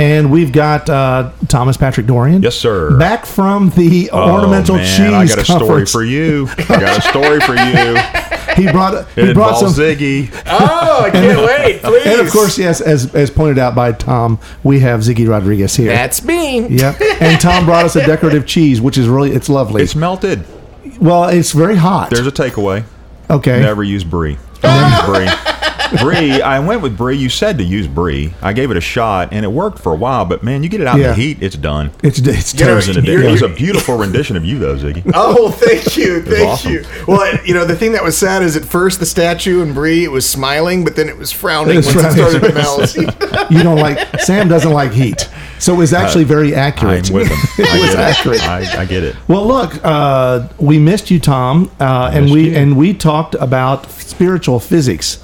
and we've got uh, Thomas Patrick Dorian. Yes, sir. Back from the Oh, ornamental man, cheese I got a story for you. I got a story for you. He brought It he brought some. Ziggy. Oh, I can't wait. Please. And of course, yes, as as pointed out by Tom, we have Ziggy Rodriguez here. that's me. Yep. And Tom brought us a decorative cheese, which is really it's lovely. It's melted. well, it's very hot. There's a takeaway. okay. Never use brie. Never use brie. Brie. I went with brie. You said to use brie. I gave it a shot, and it worked for a while. But man, you get it out Yeah. in the heat, it's done. It's it's You know, toast. It was, an you're- it was a beautiful rendition of you, though, Ziggy. Oh, thank you, thank awesome. you. Well, you know the thing that was sad is at first the statue and Brie it was smiling, but then it was frowning It was once it started to melt. You don't like Sam doesn't like heat, so it was actually very accurate. I'm with him. It was accurate. I, I get it. Well, look, uh, we missed you, Tom, uh, and we you. and we talked about spiritual physics,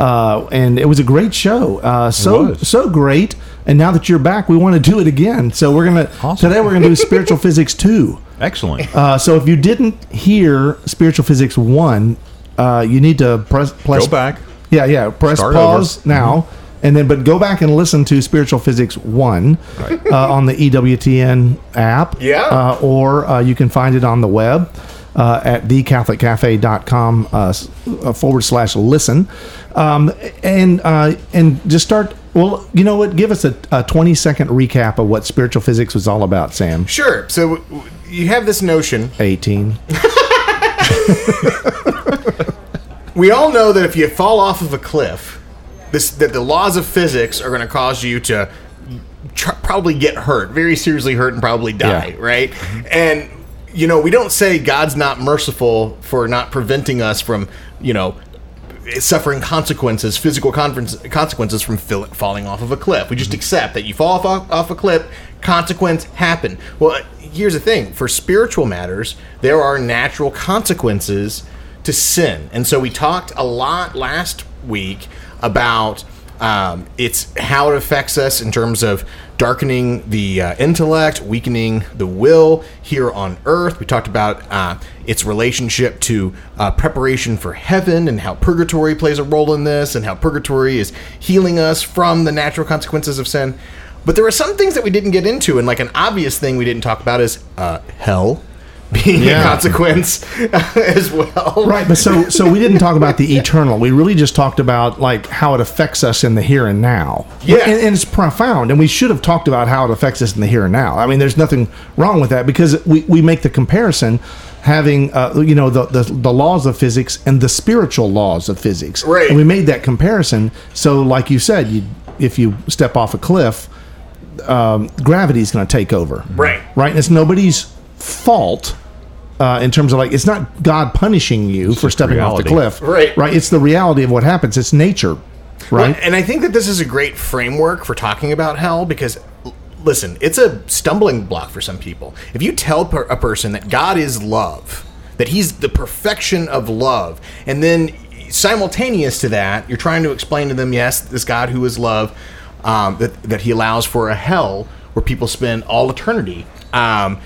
uh, and it was a great show. Uh, so so great, and now that you're back, we want to do it again. So we're gonna Awesome. today we're gonna do spiritual physics two. Excellent. Uh, so if you didn't hear spiritual physics one, uh, you need to press, press Go back. Yeah, yeah. Press Start pause over. Mm-hmm. now, and then but go back and listen to Spiritual Physics One uh, on the EWTN app. Yeah. Uh, or uh, you can find it on the web uh, at thecatholiccafe.com uh, uh, forward slash listen, um, and uh, and just start. Well, you know what? Give us a, a twenty second recap of what spiritual physics was all about, Sam. Sure. So w- w- you have this notion. Eighteen. We all know that if you fall off of a cliff, this that the laws of physics are going to cause you to tr- probably get hurt, very seriously hurt, and probably die. Yeah. Right? And you know, we don't say God's not merciful for not preventing us from, you know, suffering consequences, physical consequences from falling off of a cliff. We just mm-hmm. accept that you fall off, off, off a cliff, consequence happen. Well, here's the thing: for spiritual matters, there are natural consequences to sin, and so we talked a lot last week about um, it's how it affects us in terms of darkening the uh, intellect, weakening the will here on earth. We talked about uh, its relationship to uh, preparation for heaven and how purgatory plays a role in this, and how purgatory is healing us from the natural consequences of sin. But there are some things that we didn't get into, and like an obvious thing we didn't talk about is uh, hell being Yeah. a consequence as well. Right, but so so we didn't talk about the eternal. We really just talked about like how it affects us in the here and now. Yeah. and, and it's profound. And we should have talked about how it affects us in the here and now. I mean, there's nothing wrong with that because we, we make the comparison having uh, you know the, the the laws of physics and the spiritual laws of physics. Right. And we made that comparison. So, like you said, you if you step off a cliff, um, gravity is going to take over. Right. Right. And it's nobody's fault uh, in terms of like it's not God punishing you for just stepping off the cliff. Right. Right. It's the reality of what happens. It's nature. Right. Well, and I think that this is a great framework for talking about hell because, listen, it's a stumbling block for some people. If you tell per- a person that God is love, that He's the perfection of love, and then simultaneous to that, you're trying to explain to them, yes, this God who is love, um, that that He allows for a hell where people spend all eternity. Um,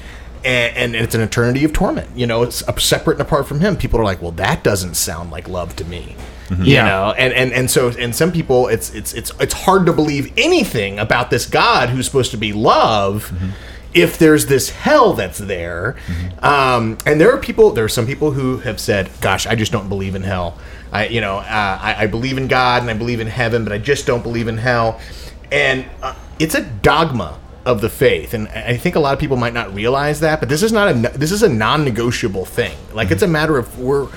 and, and it's an eternity of torment. You know, it's separate and apart from him. People are like, "Well, that doesn't sound like love to me." You Yeah. know, and, and and so and some people, it's it's it's it's hard to believe anything about this God who's supposed to be love. If there's this hell that's there, um, and there are people, there are some people who have said, "Gosh, I just don't believe in hell." I, you know, uh, I, I believe in God and I believe in heaven, but I just don't believe in hell. And uh, it's a dogma of the faith, and I think a lot of people might not realize that. But this is not a this is a non-negotiable thing. Like it's a matter of we're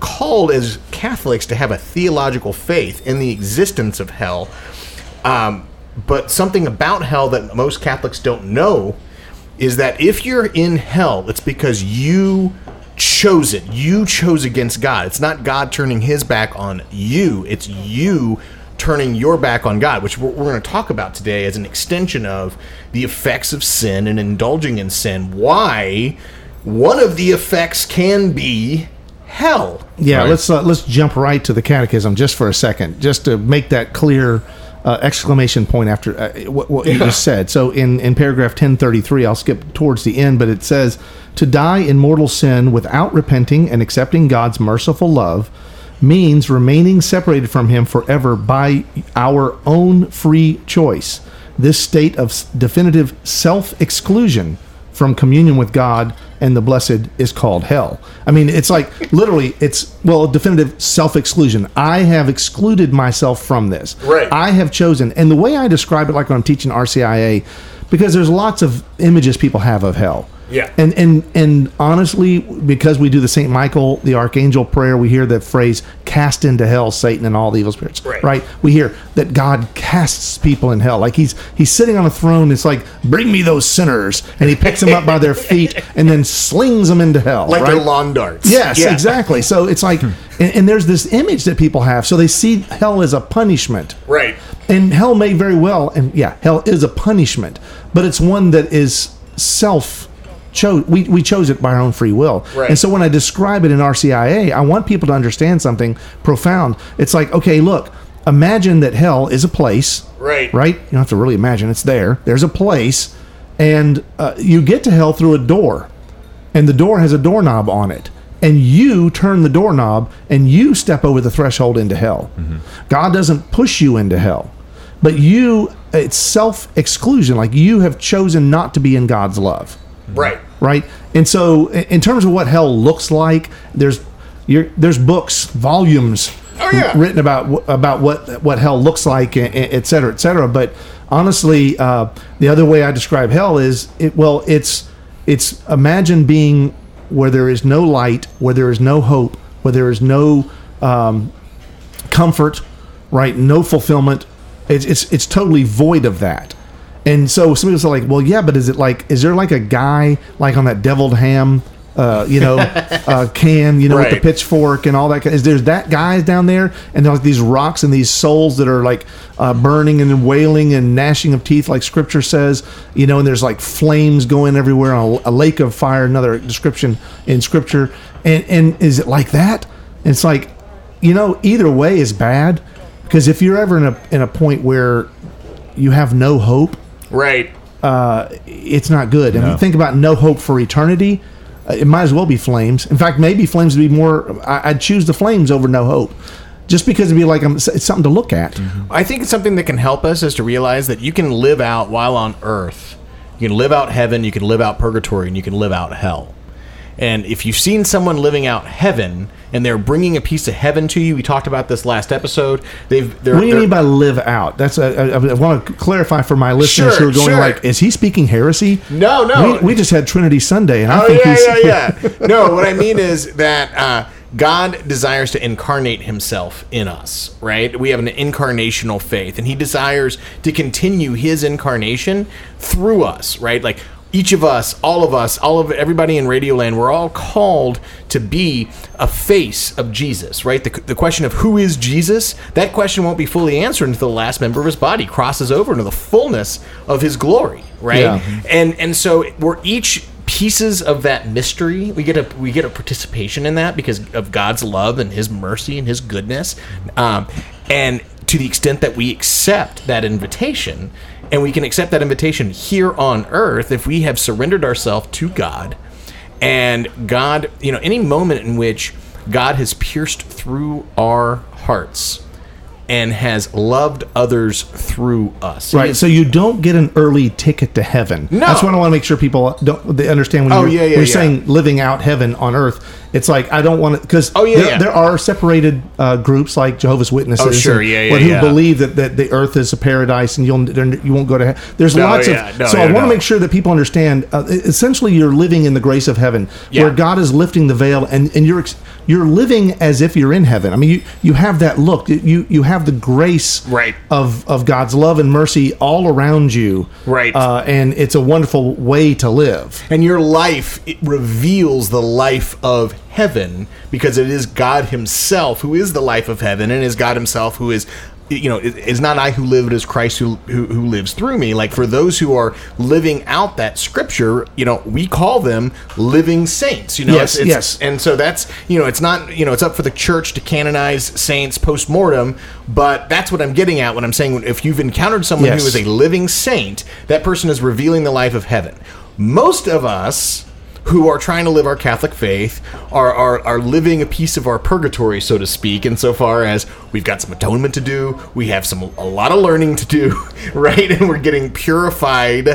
called as Catholics to have a theological faith in the existence of hell. Um, but something about hell that most Catholics don't know is that if you're in hell, it's because you chose it. You chose against God. It's not God turning his back on you, it's you turning your back on God, which we're, we're going to talk about today as an extension of the effects of sin and indulging in sin. Why one of the effects can be hell. Yeah, Right. let's uh, let's jump right to the catechism just for a second, just to make that clear. Uh, exclamation point after uh, what, what you just said. So in in paragraph ten thirty three, I'll skip towards the end, but it says to die in mortal sin without repenting and accepting God's merciful love means remaining separated from Him forever by our own free choice. This state of definitive self exclusion from communion with God and the blessed is called hell. I mean, it's like literally, it's well, definitive self exclusion. I have excluded myself from this. Right. I have chosen, and the way I describe it, like when I'm teaching RCIA, because there's lots of images people have of hell. Yeah. And and and honestly, because we do the Saint Michael, the Archangel prayer, we hear that phrase "cast into hell, Satan and all the evil spirits." Right. We hear that God casts people in hell, like he's he's sitting on a throne. It's like, "Bring me those sinners," and he picks them up by their feet and then slings them into hell. Like right? they're lawn darts. Yes, Yeah. exactly. So it's like, hmm. and, and there's this image that people have. So they see hell as a punishment. Right. And hell may very well, and yeah, hell is a punishment, but it's one that is self chose. We, we chose it by our own free will. Right. And so when I describe it in RCIA, I want people to understand something profound. It's like, okay, look, imagine that hell is a place. Right. Right? You don't have to really imagine it's there. There's a place, and uh, you get to hell through a door, and the door has a doorknob on it. And you turn the doorknob and you step over the threshold into hell. God doesn't push you into hell but you it's self exclusion like you have chosen not to be in god's love Right. right and so in terms of what hell looks like there's you're, there's books volumes Oh, yeah. written about about what what hell looks like et cetera et cetera but honestly uh, the other way i describe hell is it well it's it's imagine being where there is no light where there is no hope where there is no um, comfort, right? No fulfillment. It's it's it's totally void of that. And so some people say like, well, yeah, but is it like is there like a guy like on that deviled ham, uh, you know, uh, can you know with the pitchfork and all that? Is there's that guy down there and there's like these rocks and these souls that are like uh, burning and wailing and gnashing of teeth, like Scripture says, you know, and there's like flames going everywhere on a, a lake of fire. Another description in Scripture, and and is it like that? And it's like you know, either way is bad because if you're ever in a in a point where you have no hope, Right. uh, it's not good. And No. you think about no hope for eternity, uh, it might as well be flames. In fact, maybe flames would be more. I, I'd choose the flames over no hope, just because it'd be like um, it's something to look at. I think it's something that can help us is to realize that you can live out while on earth. You can live out heaven, you can live out purgatory, and you can live out hell. And if you've seen someone living out heaven and they're bringing a piece of heaven to you, we talked about this last episode. They've they're, What do you mean by live out? That's a, I, I want to clarify for my listeners Sure, who are going sure. like, is he speaking heresy? No, no. We, we just had Trinity Sunday, and I Oh think yeah, he's yeah, yeah. No, what I mean is that uh, God desires to incarnate Himself in us, right? We have an incarnational faith, and He desires to continue His incarnation through us, right? Like each of us, all of us, all of everybody in Radioland, we're all called to be a face of Jesus, right? The, the question of who is Jesus, that question won't be fully answered until the last member of His body crosses over into the fullness of His glory, right? Yeah. and and so we're each pieces of that mystery we get a we get a participation in that because of god's love and his mercy and his goodness um, and to the extent that we accept that invitation and we can accept that invitation here on earth if we have surrendered ourselves to god and god you know any moment in which god has pierced through our hearts and has loved others through us Right, is- so you don't get an early ticket to heaven. No. that's what I want to make sure people don't they understand when Oh, you're, yeah, yeah, when you're yeah. saying living out heaven on earth. It's like I don't want to because Oh, yeah, there, yeah. there are separated uh, groups like Jehovah's Witnesses. Oh, sure, and- yeah, yeah, but who yeah. believe that, that the earth is a paradise and you'll you won't go to heaven. There's No, lots yeah, of no, so I want no. to make sure that people understand. Uh, essentially, you're living in the grace of heaven, where God is lifting the veil, and and you're you're living as if you're in heaven. I mean, you you have that look. You you have the grace Right. of of God's love and mercy all around you. Right. Uh, and it's a wonderful way to live. and your life it reveals the life of heaven because it is God Himself who is the life of heaven, and is God Himself who is you know, it is not I who live, it is Christ who, who who lives through me. Like for those who are living out that scripture, you know, we call them living saints. You know, Yes, yes. and so that's you know, it's not you know, it's up for the church to canonize saints post mortem, but that's what I'm getting at when I'm saying if you've encountered someone Yes. who is a living saint, that person is revealing the life of heaven. Most of us who are trying to live our Catholic faith are, are, are living a piece of our purgatory, so to speak, insofar as we've got some atonement to do, we have some a lot of learning to do, right? And we're getting purified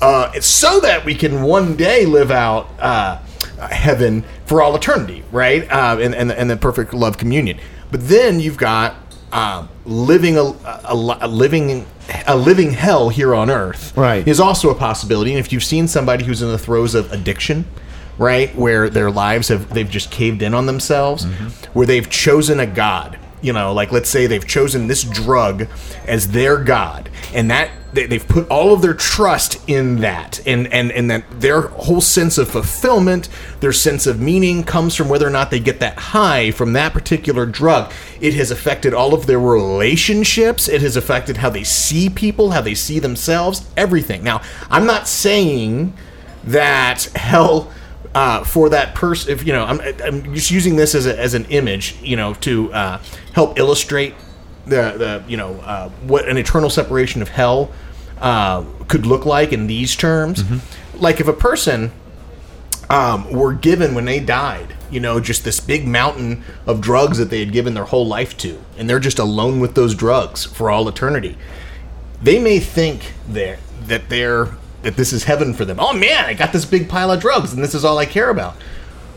uh, so that we can one day live out uh, heaven for all eternity, right? Uh, and, and, and the perfect love communion. But then you've got uh, living a, a, a living a living hell here on earth Right. is also a possibility. And if you've seen somebody who's in the throes of addiction, right, where their lives have they've just caved in on themselves, where they've chosen a god, you know, like let's say they've chosen this drug as their god, and that they, they've put all of their trust in that, and and and that their whole sense of fulfillment, their sense of meaning comes from whether or not they get that high from that particular drug. It has affected all of their relationships. It has affected how they see people, how they see themselves, everything. Now, I'm not saying that hell uh, for that person. If you know, I'm, I'm just using this as, a, as an image, you know, to uh, help illustrate the the you know uh, what an eternal separation of hell uh, could look like in these terms. Like if a person um, were given when they died, you know, just this big mountain of drugs that they had given their whole life to, and they're just alone with those drugs for all eternity. They may think that that they're that this is heaven for them. Oh man, I got this big pile of drugs, and this is all I care about.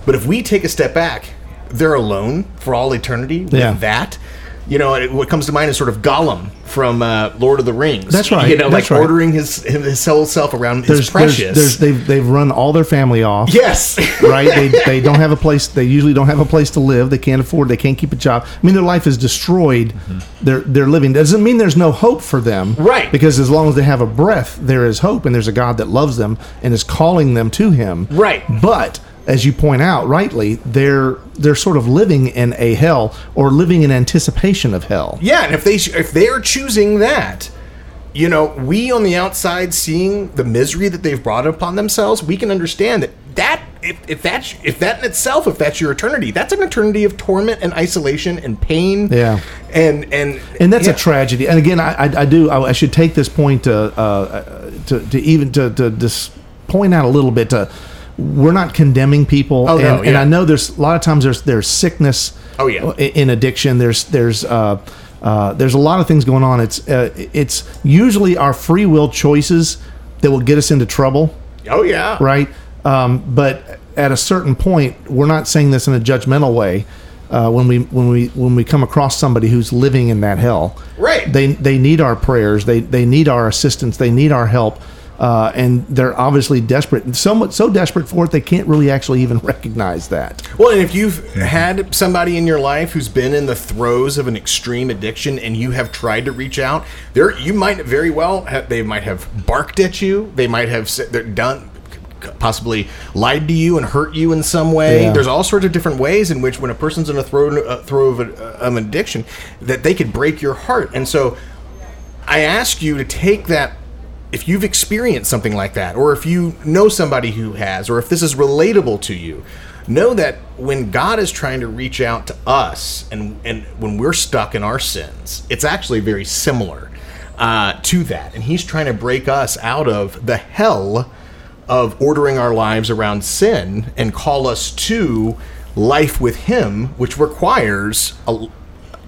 But if we take a step back, they're alone for all eternity with Yeah. that. You know, it, what comes to mind is sort of Gollum from uh, Lord of the Rings. That's right, You know, like right. ordering his his whole self around There's, his precious. there's, there's they've they've run all their family off. yes. right? They, they don't have a place. They usually don't have a place to live. They can't afford. They can't keep a job. I mean, their life is destroyed. They're they're living. Doesn't mean there's no hope for them, Right. Because as long as they have a breath, there is hope, and there's a God that loves them and is calling them to Him, Right. But as you point out rightly, they're they're sort of living in a hell or living in anticipation of hell. Yeah, and if they if they are choosing that, you know, we on the outside seeing the misery that they've brought upon themselves, we can understand that that if, if that's if that in itself, if that's your eternity, that's an eternity of torment and isolation and pain. Yeah. and and and that's yeah. a tragedy. And again, I, I, I do. I, I should take this point to uh, to, to even to, to just point out a little bit. To we're not condemning people, Oh, and, no, and. I know there's a lot of times there's there's sickness. Oh, yeah. in addiction. There's there's uh, uh, there's a lot of things going on. It's uh, it's usually our free will choices that will get us into trouble Oh yeah, right? Um, but at a certain point, we're not saying this in a judgmental way. Uh, when we when we when we come across somebody who's living in that hell, Right. They they need our prayers. They they need our assistance. They need our help. Uh, and they're obviously desperate, somewhat so desperate for it they can't really actually even recognize that. Well, and if you've had somebody in your life who's been in the throes of an extreme addiction and you have tried to reach out, there you might very well have, they might have barked at you. They might have said they're done possibly lied to you and hurt you in some way. Yeah. There's all sorts of different ways in which when a person's in a throw, uh, throw of, a, of an addiction that they could break your heart. And so I ask you to take that if you've experienced something like that, or if you know somebody who has, or if this is relatable to you, know that when God is trying to reach out to us and, and when we're stuck in our sins, it's actually very similar uh, to that. And He's trying to break us out of the hell of ordering our lives around sin and call us to life with Him, which requires a,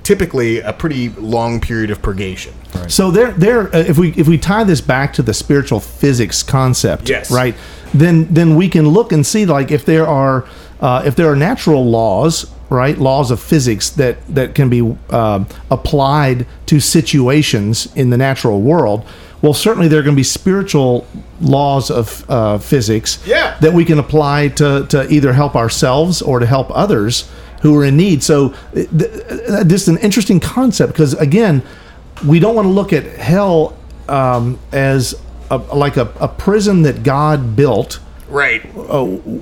typically a pretty long period of purgation. So there, there. Uh, if we if we tie this back to the spiritual physics concept, Yes. right? Then then we can look and see like if there are uh, if there are natural laws, right? Laws of physics that that can be um, applied to situations in the natural world. Well, certainly there are going to be spiritual laws of uh, physics Yeah. that we can apply to to either help ourselves or to help others who are in need. So th- th- this is an interesting concept because again, we don't want to look at hell um, as a, like a, a prison that God built, Right. a-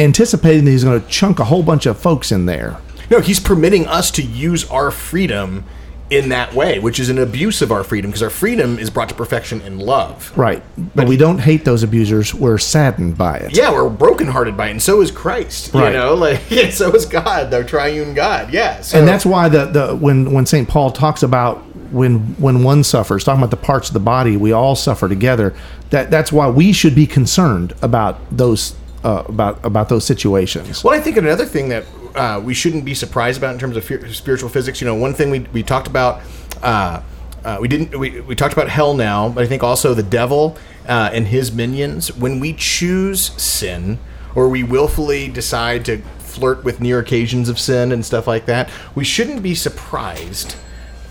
anticipating that He's going to chunk a whole bunch of folks in there. No, he's permitting us to use our freedom in that way, which is an abuse of our freedom because our freedom is brought to perfection in love. Right. But we don't hate those abusers. We're saddened by it. Yeah, we're brokenhearted by it, and so is Christ. Right. You know, like yeah, so is God, the triune God. Yeah, so, and that's why the, the when when St. Paul talks about when when one suffers, talking about the parts of the body, we all suffer together. That that's why we should be concerned about those uh, about about those situations. Well, I think another thing that uh, we shouldn't be surprised about in terms of fe- spiritual physics. You know, one thing we, we talked about. Uh, uh, we didn't. We, we talked about hell now, but I think also the devil uh, and his minions. When we choose sin, or we willfully decide to flirt with near occasions of sin and stuff like that, we shouldn't be surprised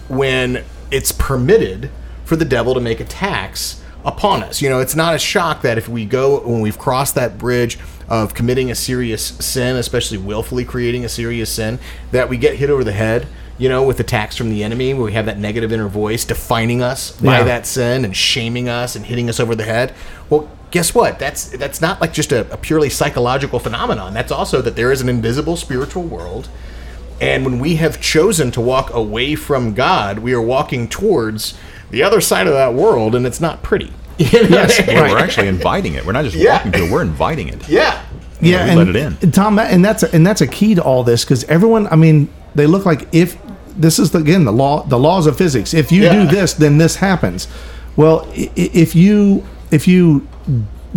when it's permitted for the devil to make attacks upon us. You know, it's not a shock that if we go when we've crossed that bridge of committing a serious sin, especially willfully creating a serious sin, that we get hit over the head. You know, with attacks from the enemy, where we have that negative inner voice defining us by Yeah. that sin and shaming us and hitting us over the head. Well, guess what? That's that's not like just a, a purely psychological phenomenon. That's also that there is an invisible spiritual world and when we have chosen to walk away from God, we are walking towards the other side of that world, and it's not pretty. You know? Yes, right. We're actually inviting it. We're not just Yeah. walking to it. We're inviting it. Yeah. yeah, we and, let it in. and Tom, and that's a, and that's a key to all this because everyone, I mean, they look like if this is the, again the law, the laws of physics. If you Yeah. do this, then this happens. Well, i- i- if you if you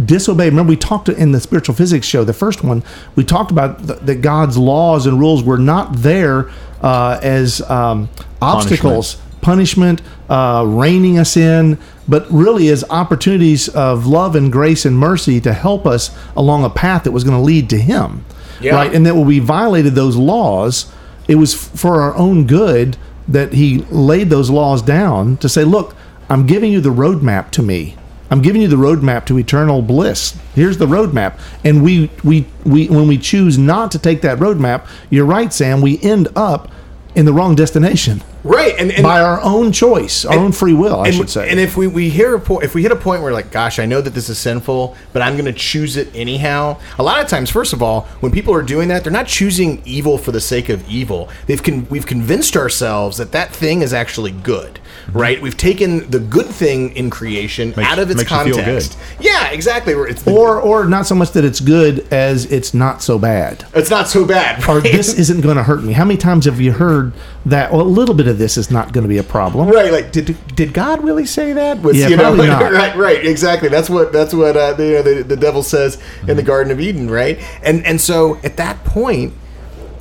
disobey, remember we talked in the spiritual physics show, the first one, we talked about th- that God's laws and rules were not there uh, as um, obstacles punishment, uh, reining us in, but really as opportunities of love and grace and mercy to help us along a path that was going to lead to Him. Yeah. Right? And that when we violated those laws, it was f- for our own good that He laid those laws down to say, look, I'm giving you the roadmap to me. I'm giving you the roadmap to eternal bliss. Here's the roadmap. And we, we, we, when we choose not to take that roadmap, you're right, Sam, we end up in the wrong destination Right. And, and by our own choice, our own free will, I and, should say. and if we, we hear a po- if we hit a point where like, gosh, I know that this is sinful, but I'm going to choose it anyhow. A lot of times, first of all, when people are doing that, they're not choosing evil for the sake of evil. They've con- we've convinced ourselves that that thing is actually good, right? We've taken the good thing in creation Mm-hmm. Makes- out of its makes you feel context. Yeah, exactly. It's the, or, or not so much that it's good as it's not so bad. it's not so bad. Or this isn't going to hurt me. How many times have you heard that? Well, a little bit of this is not going to be a problem. Right, like did did God really say that? Was, Yeah, you know, probably not. right, right, exactly. That's what that's what uh, the, you know, the the devil says in the Garden of Eden, right? And and so at that point,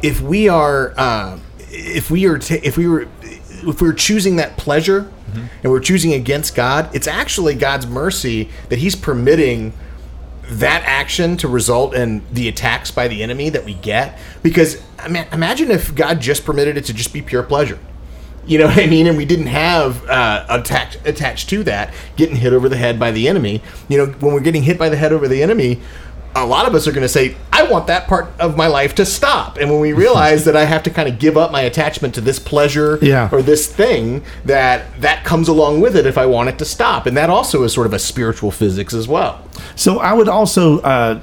if we are uh, if we are ta- if we were if we are choosing that pleasure and we're choosing against God, it's actually God's mercy that He's permitting that action to result in the attacks by the enemy that we get. Because I mean, imagine if God just permitted it to just be pure pleasure. You know what I mean? And we didn't have uh, attached attached to that getting hit over the head by the enemy. You know, when we're getting hit by the head over the enemy, a lot of us are going to say, "I want that part of my life to stop." And when we realize that I have to kind of give up my attachment to this pleasure Yeah. or this thing, that that comes along with it if I want it to stop, and that also is sort of a spiritual physics as well. So I would also uh,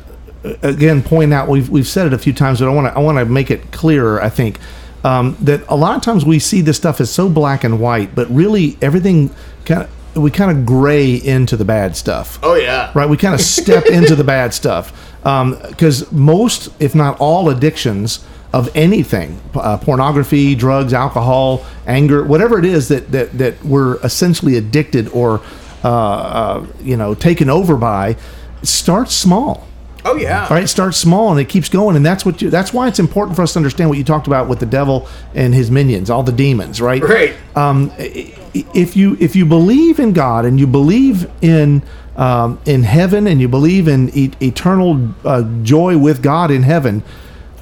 again point out we've we've said it a few times, but I want to I want to make it clearer. I think um, that a lot of times we see this stuff as so black and white, but really everything kind of we kind of gray into the bad stuff. Oh yeah, right? We kind of step into the bad stuff because most, if not all, addictions of anything uh, pornography, drugs, alcohol, anger, whatever it is that, that, that we're essentially addicted or, uh, uh, you know, taken over by starts small. Oh yeah. All right, it starts small and it keeps going, and that's what you. That's why it's important for us to understand what you talked about with the devil and his minions, all the demons, right? Right. Um, if you if you believe in God and you believe in um, in heaven and you believe in e- eternal uh, joy with God in heaven,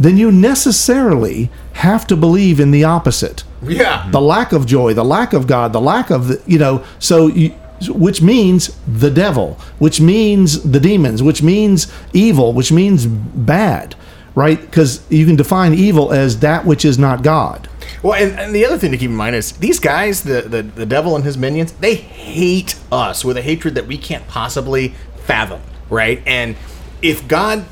then you necessarily have to believe in the opposite Yeah. the lack of joy, the lack of God, the lack of the, you know, so you, which means the devil, which means the demons, which means evil, which means bad, right? Because you can define evil as that which is not God. Well, and, and the other thing to keep in mind is these guys, the, the the devil and his minions, they hate us with a hatred that we can't possibly fathom, right? And if God,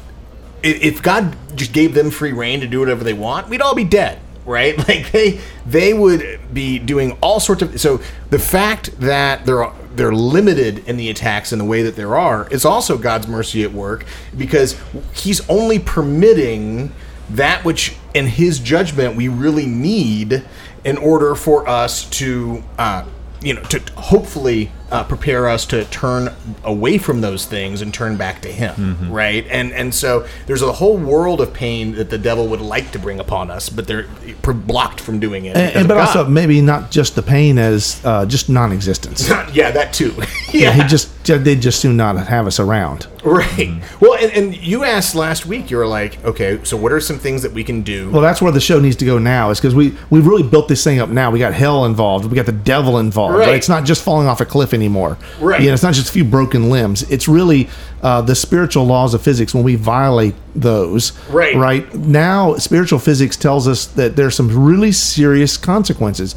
if God just gave them free reign to do whatever they want, we'd all be dead. right? Like they they would be doing all sorts of so the fact that they're they're limited in the attacks in the way that there are it's also God's mercy at work because he's only permitting that which in his judgment we really need in order for us to uh, you know to hopefully uh, prepare us to turn away from those things and turn back to him Mm-hmm. right and and so there's a whole world of pain that the devil would like to bring upon us but they're pr- blocked from doing it And, and- but God. also maybe not just the pain as uh, just non-existence. yeah that too yeah, he just they just do not have us around. right well and, and you asked last week you were like okay so what are some things that we can do Well, that's where the show needs to go now. Is because we we've really built this thing up now. We got hell involved. We got the devil involved. Right. Right. It's not just falling off a cliff anymore. Right. You know, it's not just a few broken limbs. It's really uh, the spiritual laws of physics. When we violate those, Right. Right now, spiritual physics tells us that there's some really serious consequences,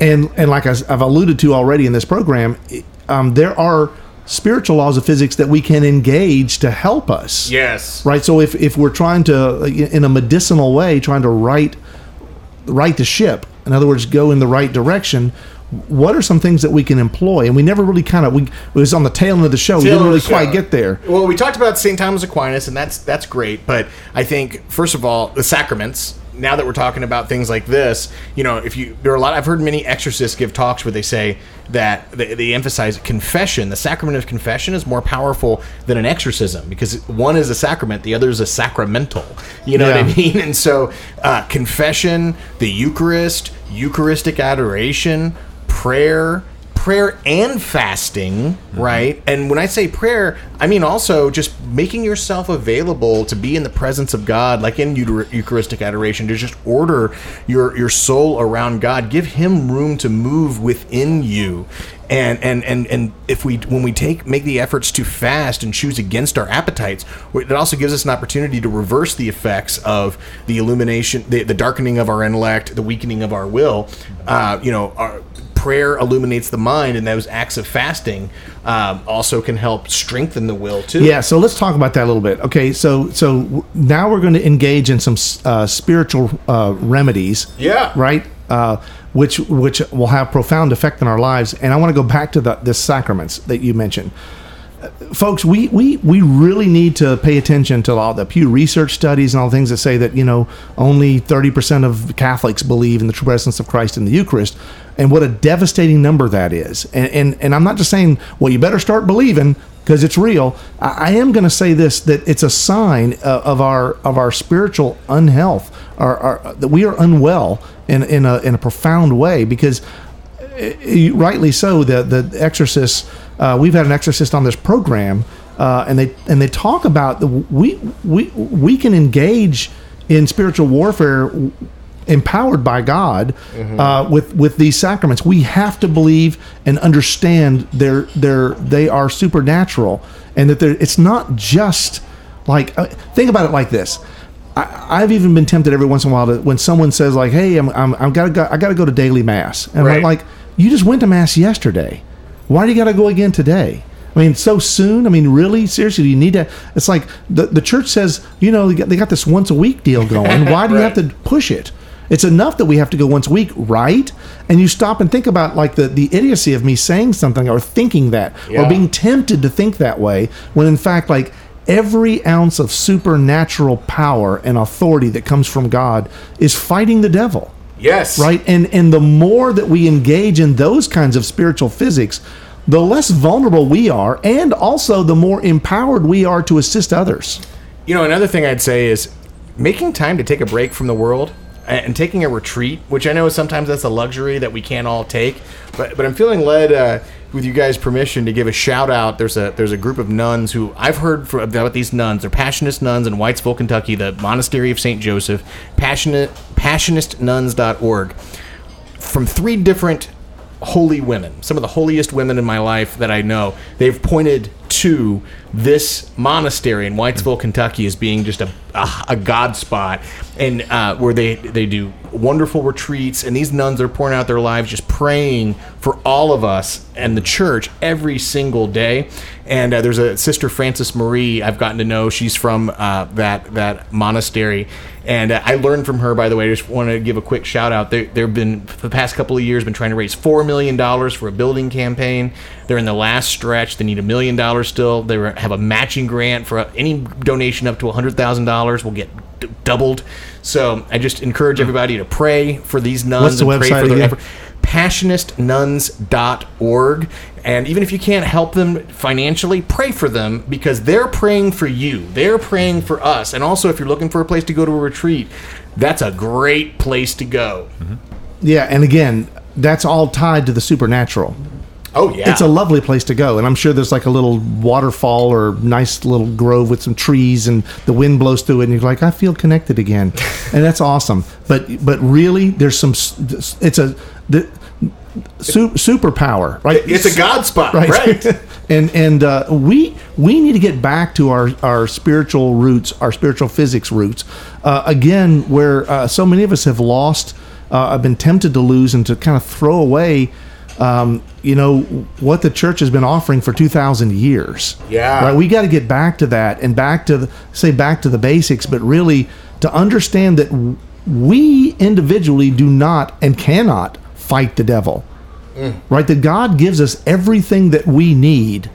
and and like I've alluded to already in this program, um, there are spiritual laws of physics that we can engage to help us yes right so if, if we're trying to in a medicinal way trying to right right the ship in other words go in the right direction what are some things that we can employ and we never really kind of we it was on the tail end of the show we didn't really quite get there Well, we talked about St. Thomas Aquinas, and that's that's great. But I think first of all, the sacraments. Now that we're talking about things like this, you know, if you there are a lot. I've heard many exorcists give talks where they say that they, they emphasize confession. The sacrament of confession is more powerful than an exorcism because one is a sacrament, the other is a sacramental. You know what I mean? And so, uh, confession, the Eucharist, Eucharistic adoration, prayer, prayer and fasting, right? And when I say prayer, I mean also just making yourself available to be in the presence of God, like in Eucharistic adoration, to just order your your soul around God, give Him room to move within you. And, and and and if we when we take make the efforts to fast and choose against our appetites, it also gives us an opportunity to reverse the effects of the illumination, the, the darkening of our intellect, the weakening of our will. Uh, you know, our, prayer illuminates the mind, and those acts of fasting um, also can help strengthen the will too. yeah so let's talk about that a little bit okay so so now we're going to engage in some uh, spiritual uh, remedies Yeah. right uh, which which will have profound effect on our lives and i want to go back to the, the sacraments that you mentioned folks, we, we, we really need to pay attention to all the Pew Research studies and all the things that say that, you know, only 30% of Catholics believe in the true presence of Christ in the Eucharist, and what a devastating number that is. And, and, and I'm not just saying, well, you better start believing because it's real. I, I am going to say this that it's a sign uh, of our of our spiritual unhealth, our, our, that we are unwell in, in, a, in a profound way because rightly so. The the exorcists. Uh, we've had an exorcist on this program, uh, and they and they talk about the we we we can engage in spiritual warfare empowered by God uh, with with these sacraments. We have to believe and understand they're they're they are supernatural, and that it's not just like uh, think about it like this. I, I've even been tempted every once in a while to when someone says like, "Hey, I'm, I'm I've got to go, I got to go to daily mass," and Right. I'm like, "You just went to mass yesterday. Why do you got to go again today?" I mean, so soon. I mean, really, seriously, do you need to? It's like the the church says, you know, they got, they got this once a week deal going. Why do you have to push it? It's enough that we have to go once a week, right? And you stop and think about like the, the idiocy of me saying something or thinking that Yeah. or being tempted to think that way when in fact like every ounce of supernatural power and authority that comes from God is fighting the devil Yes. right and and the more that we engage in those kinds of spiritual physics the less vulnerable we are and also the more empowered we are to assist others You know, another thing I'd say is making time to take a break from the world and taking a retreat, which I know sometimes that's a luxury that we can't all take. But but I'm feeling led, uh, with you guys' permission, to give a shout out. There's a there's a group of nuns who I've heard about these nuns. They're Passionist nuns in Whitesville, Kentucky, the Monastery of Saint Joseph. Passionate PassionistNuns.org from three different holy women, some of the holiest women in my life that I know. They've pointed to this monastery in Whitesville, Kentucky, as being just a a, a god spot, and uh, where they they do wonderful retreats, and these nuns are pouring out their lives just praying for all of us and the church every single day. And uh, there's a sister Frances Marie I've gotten to know. She's from uh, that that monastery, and uh, I learned from her. By the way, I just want to give a quick shout out. They, they've been for the past couple of years been trying to raise four million dollars for a building campaign. They're in the last stretch. They need a million dollars still. They were- have a matching grant for any donation up to hundred thousand dollars will get d- doubled. So I just encourage everybody to pray for these nuns. What's the and pray for their again? effort passionistnuns.org and even if you can't help them financially pray for them because they're praying for you they're praying for us and also if you're looking for a place to go to a retreat that's a great place to go mm-hmm. Yeah, and again, that's all tied to the supernatural. Oh yeah It's a lovely place to go, and I'm sure there's like a little waterfall or nice little grove with some trees, and the wind blows through it, and you're like, I feel connected again, and that's awesome. But but really, there's some. It's a the su- superpower, right? it's a god spot right, right, and and uh, we we need to get back to our our spiritual roots our spiritual physics roots uh, again where uh, so many of us have lost uh, i've been tempted to lose and to kind of throw away um, you know what the church has been offering for 2000 years Yeah. right we got to get back to that and back to the, say back to the basics but really to understand that we individually do not and cannot fight the devil right? That God gives us everything that we need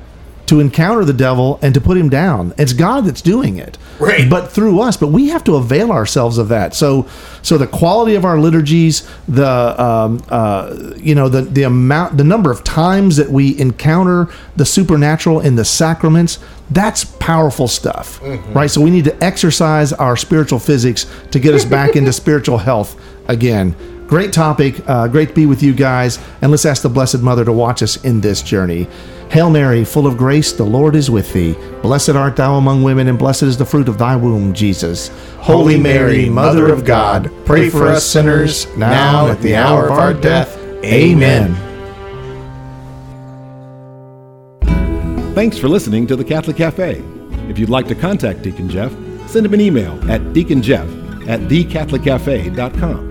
to encounter the devil and to put him down. It's God that's doing it, Right. But through us. But we have to avail ourselves of that. So, so the quality of our liturgies, the um, uh, you know the the amount, the number of times that we encounter the supernatural in the sacraments. That's powerful stuff, right? So we need to exercise our spiritual physics to get us back into spiritual health again. Great topic. Uh, great to be with you guys. And let's ask the Blessed Mother to watch us in this journey. Hail Mary, full of grace, the Lord is with thee. Blessed art thou among women, and blessed is the fruit of thy womb, Jesus. Holy Mary, Mother of God, pray for us sinners, now at the hour of our death. Amen. Thanks for listening to the Catholic Cafe. If you'd like to contact Deacon Jeff, send him an email at deaconjeff at thecatholiccafe.com.